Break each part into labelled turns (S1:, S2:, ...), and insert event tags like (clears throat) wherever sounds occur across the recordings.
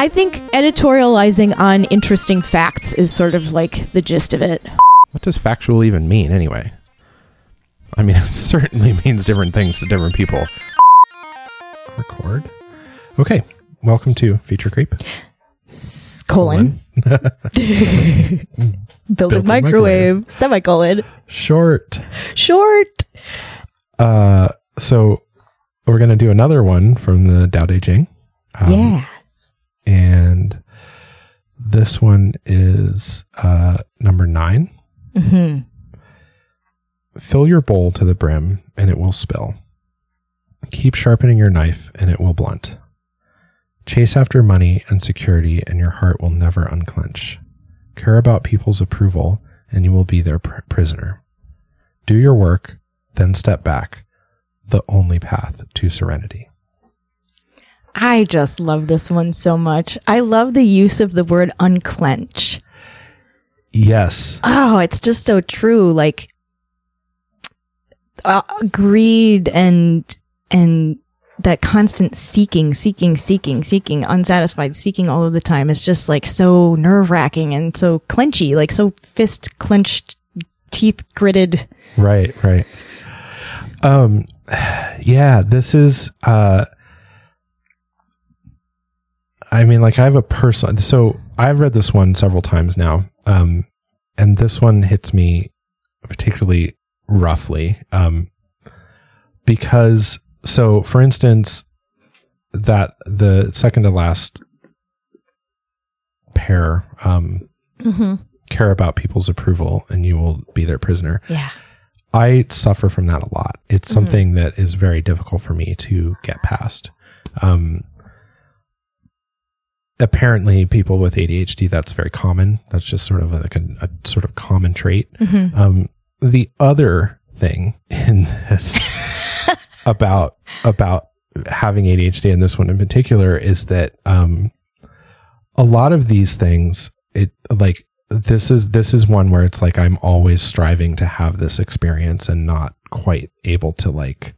S1: I think editorializing on interesting facts is sort of like the gist of it.
S2: What does factual even mean anyway? I mean, (laughs) it certainly means different things to different people. Record. Okay. Welcome to Feature Creep.
S1: S- colon. (laughs) (laughs) Build a
S2: Built-in
S1: microwave. Semicolon.
S2: Short.
S1: Short.
S2: Uh, so we're going to do another one from the Dao De Jing. Um,
S1: yeah.
S2: And this one is uh, number nine.
S1: hmm
S2: Fill your bowl to the brim and it will spill. Keep sharpening your knife and it will blunt. Chase after money and security and your heart will never unclench. Care about people's approval and you will be their pr- prisoner. Do your work, then step back. The only path to serenity.
S1: I just love this one so much. I love the use of the word unclench.
S2: Yes.
S1: Oh, it's just so true. Like uh, greed and and that constant seeking, seeking, seeking, seeking, unsatisfied, seeking all of the time is just like so nerve wracking and so clenchy, like so fist clenched, teeth gritted.
S2: Right, right. Um (sighs) yeah, this is uh I mean like I have a personal so I've read this one several times now. Um and this one hits me particularly roughly. Um because so for instance that the second to last pair um
S1: Mm-hmm.
S2: care about people's approval and you will be their prisoner.
S1: Yeah.
S2: I suffer from that a lot. It's
S1: Mhm.
S2: something that is very difficult for me to get past. Um, apparently, people with ADHD, that's very common. That's just sort of like a, a sort of common trait.
S1: Mm-hmm.
S2: Um, the other thing in this (laughs) about about having ADHD and this one in particular is that um, a lot of these things, it like this is this is one where it's like I'm always striving to have this experience and not quite able to like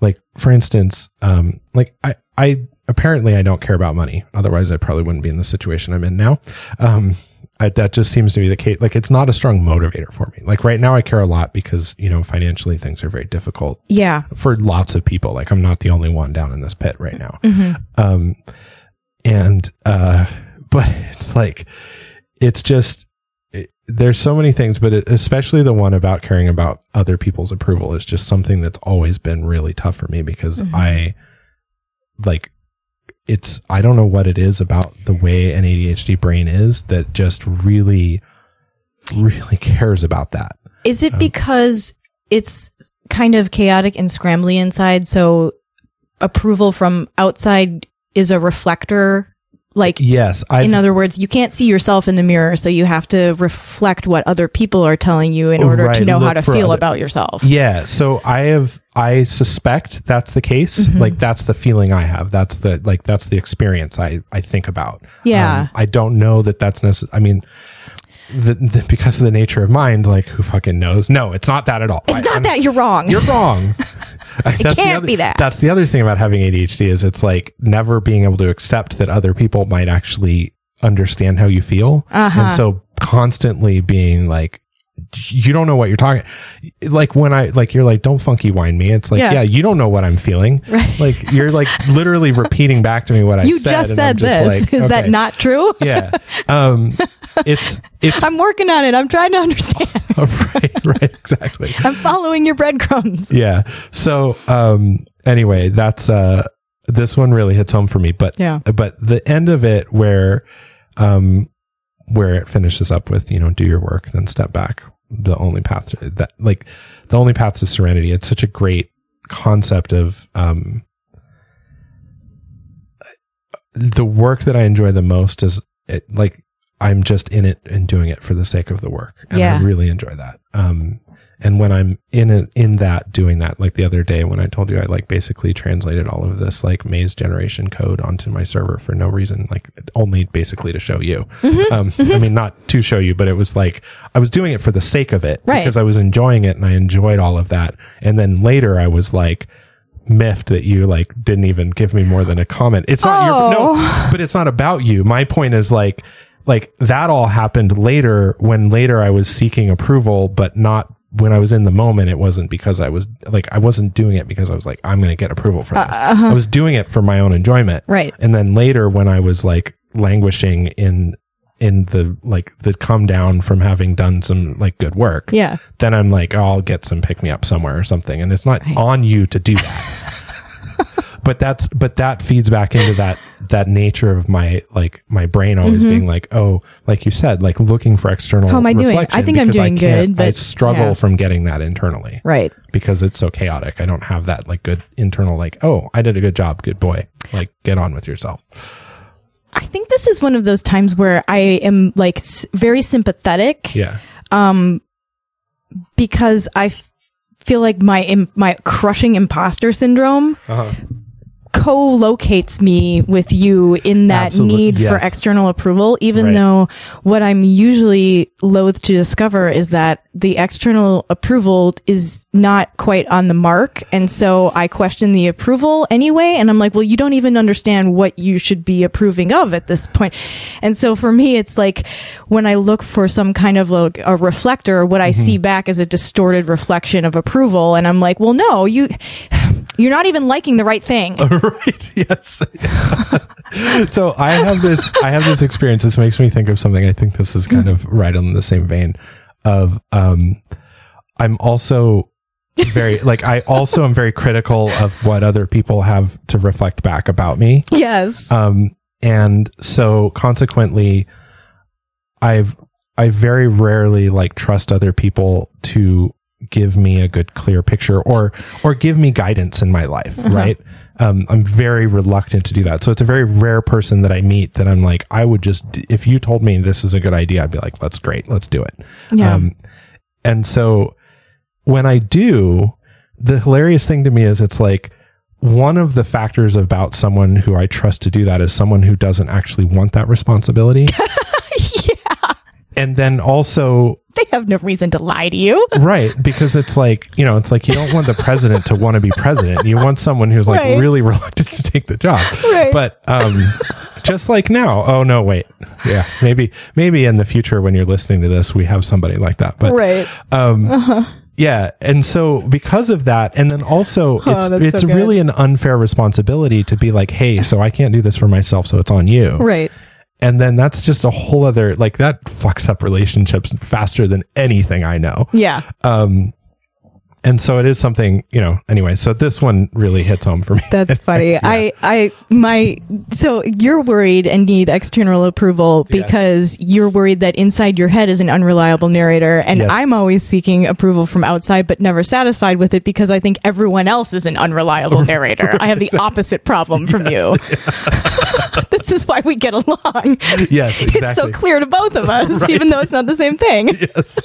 S2: like for instance um like I I apparently I don't care about money otherwise I probably wouldn't be in the situation I'm in now um I, that just seems to be the case like it's not a strong motivator for me like right now I care a lot because you know financially things are very difficult
S1: Yeah.
S2: for lots of people like I'm not the only one down in this pit right now
S1: Mm-hmm.
S2: um and uh but (laughs) it's like it's just it, there's so many things but it, especially the one about caring about other people's approval is just something that's always been really tough for me because
S1: Mhm.
S2: i like it's i don't know what it is about the way an adhd brain is that just really really (laughs) cares about that
S1: Is it
S2: Um,
S1: because it's kind of chaotic and scrambly inside? So approval from outside is a reflector. Like,
S2: yes i
S1: in other words, you can't see yourself in the mirror, so you have to reflect what other people are telling you in order to know how to feel
S2: other-
S1: about yourself.
S2: Yeah, so I have I suspect that's the case.
S1: Mhm.
S2: Like that's the feeling I have. That's the like that's the experience I I think about.
S1: Yeah.
S2: Um, I don't know that that's necessary. I mean, the, the, because of the nature of mind, like who fucking knows? No, it's not that at all.
S1: It's
S2: I-
S1: not
S2: I'm-
S1: that you're wrong.
S2: You're wrong. (laughs) (laughs) it
S1: can't be that.
S2: That's the other thing about having ADHD is it's like never being able to accept that other people might actually understand how you feel,
S1: Uh-huh.
S2: and so constantly being like, you don't know what you're talking. Like when I like you're like, don't funky wine me. It's like,
S1: Yeah.
S2: yeah, you don't know what I'm feeling. (laughs)
S1: Right.
S2: Like you're like literally repeating back to me what I
S1: you
S2: said. You just
S1: said this.
S2: like,
S1: Is that not true?
S2: Yeah. Um, it's it's
S1: I'm working on it. I'm trying to understand. (laughs)
S2: right, right, exactly. (laughs)
S1: I'm following your breadcrumbs.
S2: yeah so um anyway that's uh this one really hits home for me but
S1: Yeah.
S2: but the end of it where um where it finishes up with you know do your work then step back the only path to that like the only path to serenity it's such a great concept of um the work that i enjoy the most is it like i'm just in it and doing it for the sake of the work and
S1: Yeah.
S2: i really enjoy that um and when i'm in it in that doing that like the other day when i told you i like basically translated all of this like maze generation code onto my server for no reason like only basically to show you
S1: Mm-hmm.
S2: um i mean not to show you but it was like i was doing it for the sake of it
S1: Right.
S2: because i was enjoying it and i enjoyed all of that and then later i was like miffed that you like didn't even give me more than a comment. It's not your no, but it's not about you. My point is like like that all happened later when later I was seeking approval, but not when I was in the moment. It wasn't because I was like I wasn't doing it because I was like I'm going to get approval for this. Uh, uh-huh. I was doing it for my own enjoyment.
S1: Right.
S2: And then later when I was like languishing in in the like the come down from having done some like good work
S1: Yeah.
S2: then I'm like, oh, I'll get some pick me up somewhere or something. And it's not on you to do that. (laughs) but that's, but that feeds back into that, that nature of my, like, my brain always being like, oh, like you said, like looking for external.
S1: Mm-hmm. How am I doing? I think I'm doing good,
S2: I struggle
S1: yeah.
S2: from getting that internally
S1: Right.
S2: because it's so chaotic. I don't have that like good internal, like, oh, I did a good job. Good boy. Like, get on with yourself.
S1: I think this is one of those times where I am like s- very sympathetic
S2: Yeah.
S1: Um, because I f- feel like my Im- my crushing imposter syndrome
S2: Uh-huh.
S1: Co-locates me with you in that need for external approval even
S2: Right.
S1: though what i'm usually loath to discover is that the external approval is not quite on the mark. And so i question the approval anyway. And i'm like well you don't even understand what you should be approving of at this point. And so for me it's like when i look for some kind of like a reflector what i mm-hmm. see back is a distorted reflection of approval. And i'm like well no you you're not even liking the right thing. (laughs)
S2: Right yes. (laughs) So i have this i have this experience. This makes me think of something. I think this is kind of right on the same vein of um i'm also very like i also am very critical of what other people have to reflect back about me.
S1: Yes.
S2: Um and so consequently i've i very rarely like trust other people to give me a good clear picture or or give me guidance in my life right? Um i'm very reluctant to do that. So it's a very rare person that i meet that i'm like i would just if you told me this is a good idea i'd be like that's great. Let's do it.
S1: Yeah.
S2: um and so when i do the hilarious thing to me is it's like one of the factors about someone who I trust to do that is someone who doesn't actually want that responsibility. (laughs) And then also,
S1: They have no reason to lie to you.
S2: right, because it's like, you know, it's like you don't want the president to want to be president. You want someone who's like
S1: Right.
S2: really reluctant to take the job.
S1: Right.
S2: But um just like now. Oh no, wait. Yeah. Maybe maybe in the future when you're listening to this, we have somebody like that. But
S1: Right.
S2: Um, Yeah, and so because of that, and then also it's
S1: Oh,
S2: it's
S1: so
S2: really an unfair responsibility to be like, hey, so I can't do this for myself, so it's on you.
S1: Right.
S2: And then that's just a whole other like that fucks up relationships faster than anything I know.
S1: Yeah.
S2: Um, and so it is something you know. Anyway, so this one really hits home for me.
S1: That's (laughs) funny. I, I, my, so you're worried and need external approval
S2: Yeah.
S1: because you're worried that inside your head is an unreliable narrator. And
S2: Yes.
S1: I'm always seeking approval from outside, but never satisfied with it because I think everyone else is an unreliable (laughs) narrator. I have the opposite problem from you. (laughs) (laughs) this is why we get along.
S2: yes, exactly.
S1: It's so clear to both of us, (laughs) even though it's not the same thing. (laughs)
S2: Yes.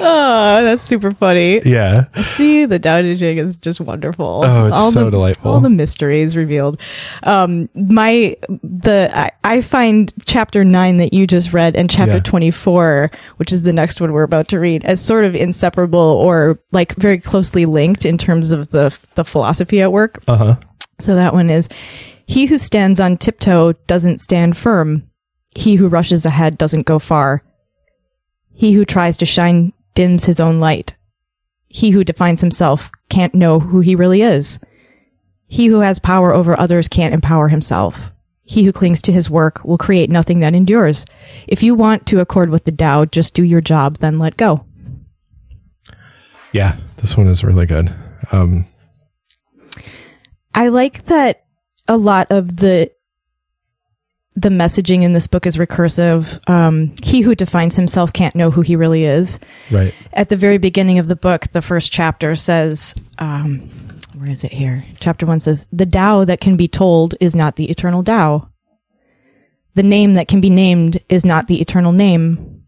S1: Oh, that's super funny.
S2: yeah.
S1: See, the Tao Te Ching is just wonderful.
S2: Oh, it's so
S1: the,
S2: delightful.
S1: All the mysteries revealed. Um, my the I, I find chapter nine that you just read and chapter
S2: Yeah.
S1: twenty four, which is the next one we're about to read, as sort of inseparable or like very closely linked in terms of the the philosophy at work.
S2: Uh huh.
S1: So that one is He who stands on tiptoe doesn't stand firm. He who rushes ahead doesn't go far. He who tries to shine dims his own light. He who defines himself can't know who he really is. He who has power over others can't empower himself. He who clings to his work will create nothing that endures. If you want to accord with the Tao, just do your job, then let go.
S2: Yeah, this one is really good. Um,
S1: I like that a lot of the the messaging in this book is recursive. Um, he who defines himself can't know who he really is.
S2: right.
S1: At the very beginning of the book, the first chapter says, um, "Where is it here?" Chapter one says, "The Tao that can be told is not the eternal Tao. The name that can be named is not the eternal name."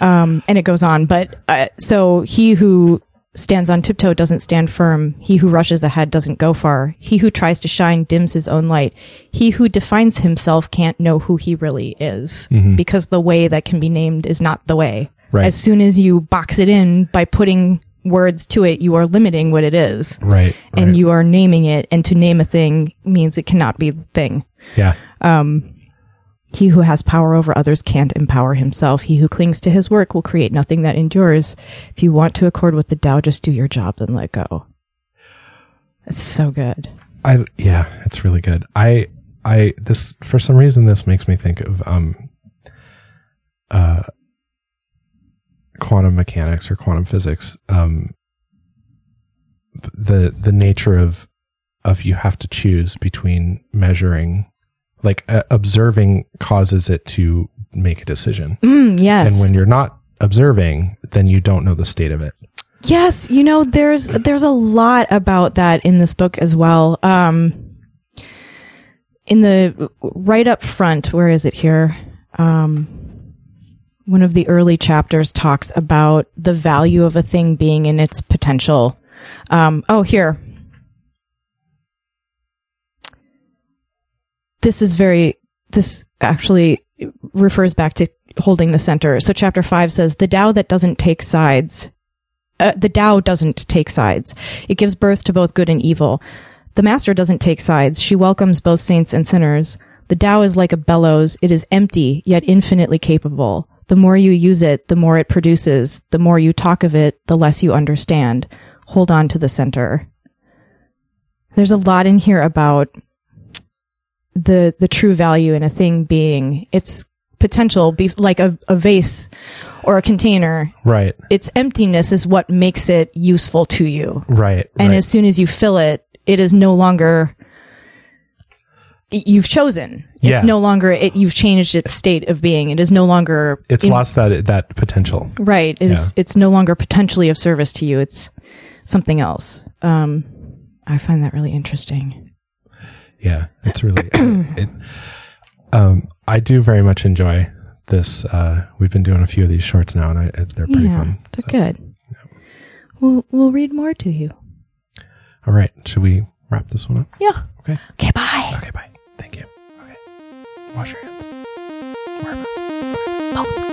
S1: Um, and it goes on, but uh, so he who stands on tiptoe doesn't stand firm. He who rushes ahead doesn't go far. He who tries to shine dims his own light. He who defines himself can't know who he really is mm-hmm. because the way that can be named is not the way.
S2: Right.
S1: As soon as you box it in by putting words to it, you are limiting what it is.
S2: Right.
S1: And
S2: right.
S1: you are naming it, and to name a thing means it cannot be the thing.
S2: yeah.
S1: Um, He who has power over others can't empower himself. He who clings to his work will create nothing that endures. If you want to accord with the Tao, just do your job and let go. It's so good.
S2: I yeah, it's really good. I I this for some reason this makes me think of um uh quantum mechanics or quantum physics. Um the the nature of of you have to choose between measuring like uh, observing causes it to make a decision.
S1: Mm, yes.
S2: And when you're not observing, then you don't know the state of it.
S1: Yes, you know, there's there's a lot about that in this book as well. Um, in the right up front, where is it here? Um, one of the early chapters talks about the value of a thing being in its potential. Um, oh, here. This is very. This actually refers back to holding the center. So, chapter five says the Tao that doesn't take sides uh, the Tao doesn't take sides. It gives birth to both good and evil. The Master doesn't take sides. She welcomes both saints and sinners. The Tao is like a bellows. It is empty, yet infinitely capable. The more you use it, the more it produces. The more you talk of it, the less you understand. Hold on to the center. There's a lot in here about the the true value in a thing being its potential, be like a, a vase or a container
S2: Right.
S1: its emptiness is what makes it useful to you.
S2: Right.
S1: And
S2: right.
S1: as soon as you fill it, it is no longer you've chosen.
S2: Yeah.
S1: It's no longer it you've changed its state of being. It is no longer
S2: it's
S1: in-
S2: lost that that potential.
S1: right. It's it's no longer potentially of service to you. It's something else. Um I find that really interesting.
S2: Yeah, it's really. (clears throat) it, um, I do very much enjoy this. Uh, we've been doing a few of these shorts now, and I, they're pretty
S1: yeah,
S2: fun.
S1: they're good. We'll we'll read more to you.
S2: All right, should we wrap this one up?
S1: Yeah.
S2: Okay.
S1: Okay, bye.
S2: Okay. Bye. Thank you. Okay. Wash your hands. Wear a mask.
S1: Both.